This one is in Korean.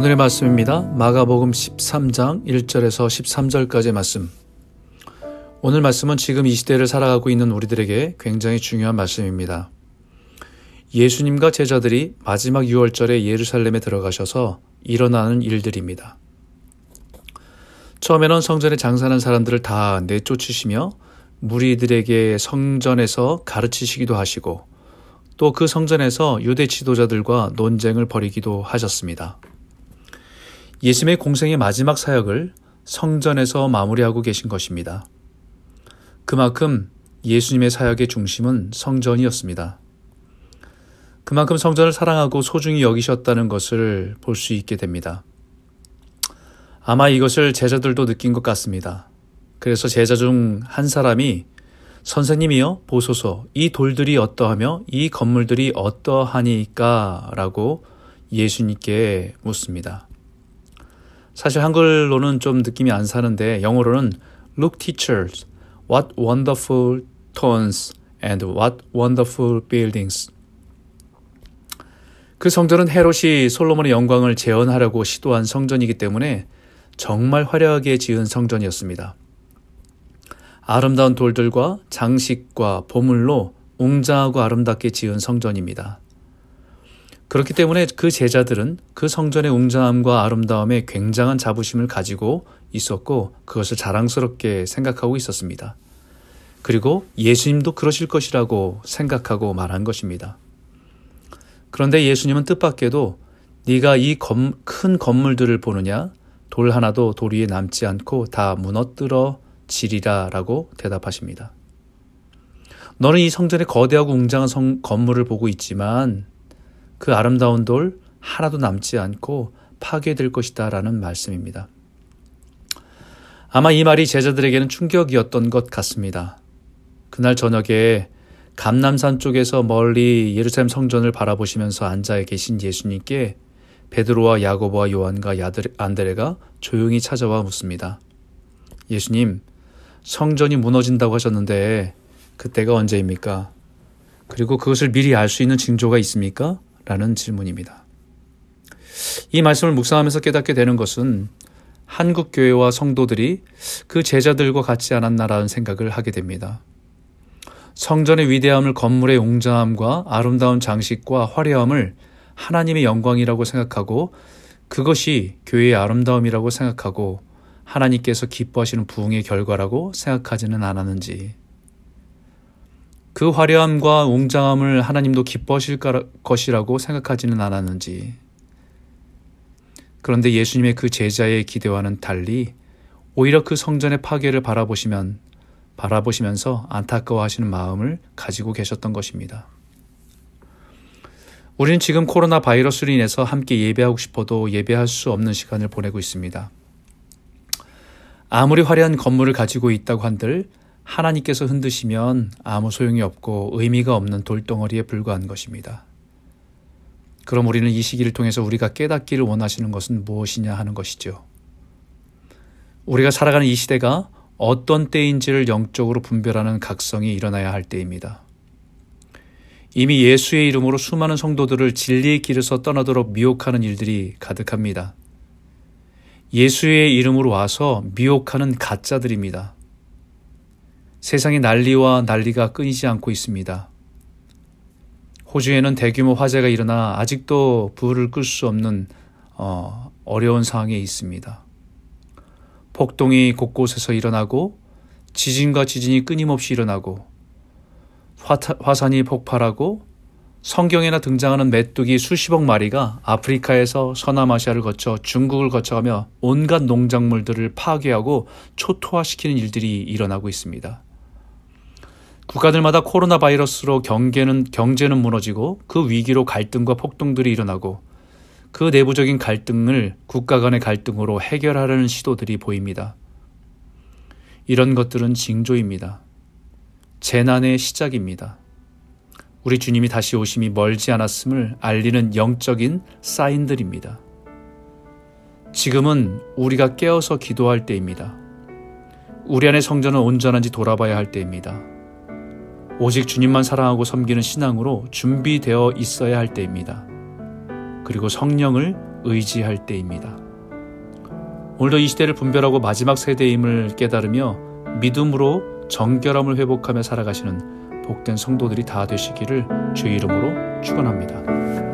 오늘의 말씀입니다. 마가복음 13장 1절에서 13절까지의 말씀. 오늘 말씀은 지금 이 시대를 살아가고 있는 우리들에게 굉장히 중요한 말씀입니다. 예수님과 제자들이 마지막 6월절에 예루살렘에 들어가셔서 일어나는 일들입니다. 처음에는 성전에 장사하는 사람들을 다 내쫓으시며 무리들에게 성전에서 가르치시기도 하시고 또 그 성전에서 유대 지도자들과 논쟁을 벌이기도 하셨습니다. 예수님의 공생의 마지막 사역을 성전에서 마무리하고 계신 것입니다. 그만큼 예수님의 사역의 중심은 성전이었습니다. 그만큼 성전을 사랑하고 소중히 여기셨다는 것을 볼 수 있게 됩니다. 아마 이것을 제자들도 느낀 것 같습니다. 그래서 제자 중 한 사람이 선생님이여 보소서 이 돌들이 어떠하며 이 건물들이 어떠하니까 라고 예수님께 묻습니다. 사실 한글로는 좀 느낌이 안 사는데 영어로는 Look teachers, what wonderful tones and what wonderful buildings. 그 성전은 헤롯이 솔로몬의 영광을 재현하려고 시도한 성전이기 때문에 정말 화려하게 지은 성전이었습니다. 아름다운 돌들과 장식과 보물로 웅장하고 아름답게 지은 성전입니다. 그렇기 때문에 그 제자들은 그 성전의 웅장함과 아름다움에 굉장한 자부심을 가지고 있었고 그것을 자랑스럽게 생각하고 있었습니다. 그리고 예수님도 그러실 것이라고 생각하고 말한 것입니다. 그런데 예수님은 뜻밖에도 네가 이 큰 건물들을 보느냐 돌 하나도 돌 위에 남지 않고 다 무너뜨려 지리라라고 대답하십니다. 너는 이 성전의 거대하고 웅장한 성, 건물을 보고 있지만 그 아름다운 돌 하나도 남지 않고 파괴될 것이다 라는 말씀입니다. 아마 이 말이 제자들에게는 충격이었던 것 같습니다. 그날 저녁에 감남산 쪽에서 멀리 예루살렘 성전을 바라보시면서 앉아 계신 예수님께 베드로와 야고보와 요한과 안드레가 조용히 찾아와 묻습니다. 예수님, 성전이 무너진다고 하셨는데 그때가 언제입니까? 그리고 그것을 미리 알 수 있는 징조가 있습니까? 라는 질문입니다. 이 말씀을 묵상하면서 깨닫게 되는 것은 한국 교회와 성도들이 그 제자들과 같지 않았나라는 생각을 하게 됩니다. 성전의 위대함을 건물의 웅장함과 아름다운 장식과 화려함을 하나님의 영광이라고 생각하고 그것이 교회의 아름다움이라고 생각하고 하나님께서 기뻐하시는 부흥의 결과라고 생각하지는 않았는지 그 화려함과 웅장함을 하나님도 기뻐하실 것이라고 생각하지는 않았는지 그런데 예수님의 그 제자의 기대와는 달리 오히려 그 성전의 파괴를 바라보시면 바라보시면서 안타까워하시는 마음을 가지고 계셨던 것입니다. 우리는 지금 코로나 바이러스로 인해서 함께 예배하고 싶어도 예배할 수 없는 시간을 보내고 있습니다. 아무리 화려한 건물을 가지고 있다고 한들 하나님께서 흔드시면 아무 소용이 없고 의미가 없는 돌덩어리에 불과한 것입니다. 그럼 우리는 이 시기를 통해서 우리가 깨닫기를 원하시는 것은 무엇이냐 하는 것이죠. 우리가 살아가는 이 시대가 어떤 때인지를 영적으로 분별하는 각성이 일어나야 할 때입니다. 이미 예수의 이름으로 수많은 성도들을 진리의 길에서 떠나도록 미혹하는 일들이 가득합니다. 예수의 이름으로 와서 미혹하는 가짜들입니다. 세상의 난리와 난리가 끊이지 않고 있습니다. 호주에는 대규모 화재가 일어나 아직도 불을 끌 수 없는 어, 어려운 상황에 있습니다. 폭동이 곳곳에서 일어나고 지진과 지진이 끊임없이 일어나고 화산이 폭발하고 성경에나 등장하는 메뚜기 수십억 마리가 아프리카에서 서남아시아를 거쳐 중국을 거쳐가며 온갖 농작물들을 파괴하고 초토화시키는 일들이 일어나고 있습니다. 국가들마다 코로나 바이러스로 경계는, 경제는 무너지고 그 위기로 갈등과 폭동들이 일어나고 그 내부적인 갈등을 국가 간의 갈등으로 해결하려는 시도들이 보입니다. 이런 것들은 징조입니다. 재난의 시작입니다. 우리 주님이 다시 오심이 멀지 않았음을 알리는 영적인 사인들입니다. 지금은 우리가 깨어서 기도할 때입니다. 우리 안의 성전은 온전한지 돌아봐야 할 때입니다. 오직 주님만 사랑하고 섬기는 신앙으로 준비되어 있어야 할 때입니다. 그리고 성령을 의지할 때입니다. 오늘도 이 시대를 분별하고 마지막 세대임을 깨달으며 믿음으로 정결함을 회복하며 살아가시는 복된 성도들이 다 되시기를 주의 이름으로 축원합니다.